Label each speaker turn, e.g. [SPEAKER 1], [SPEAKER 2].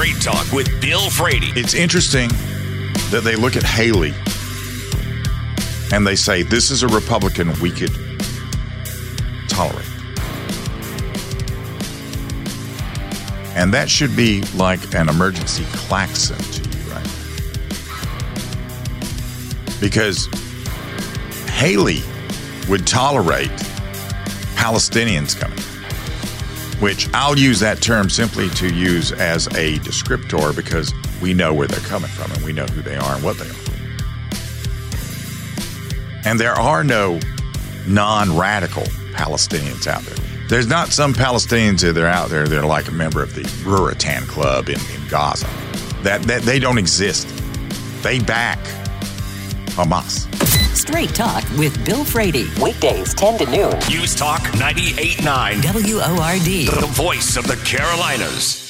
[SPEAKER 1] Straight Talk with Bill Frady.
[SPEAKER 2] It's interesting that they look at Haley and they say, this is a Republican we could tolerate. And that should be like an emergency klaxon to you, right? Because Haley would tolerate Palestinians coming, which I'll use that term simply to use as a descriptor because we know where they're coming from and we know who they are and what they are. And there are no non radical Palestinians out there. There's not some Palestinians that are out there that are like a member of the Ruritan Club in, in Gaza. That, that they don't exist. They back Hamas.
[SPEAKER 3] Straight Talk with Bill Frady. Weekdays 10 to noon.
[SPEAKER 1] News Talk 98.9.
[SPEAKER 3] WORD.
[SPEAKER 1] The voice of the Carolinas.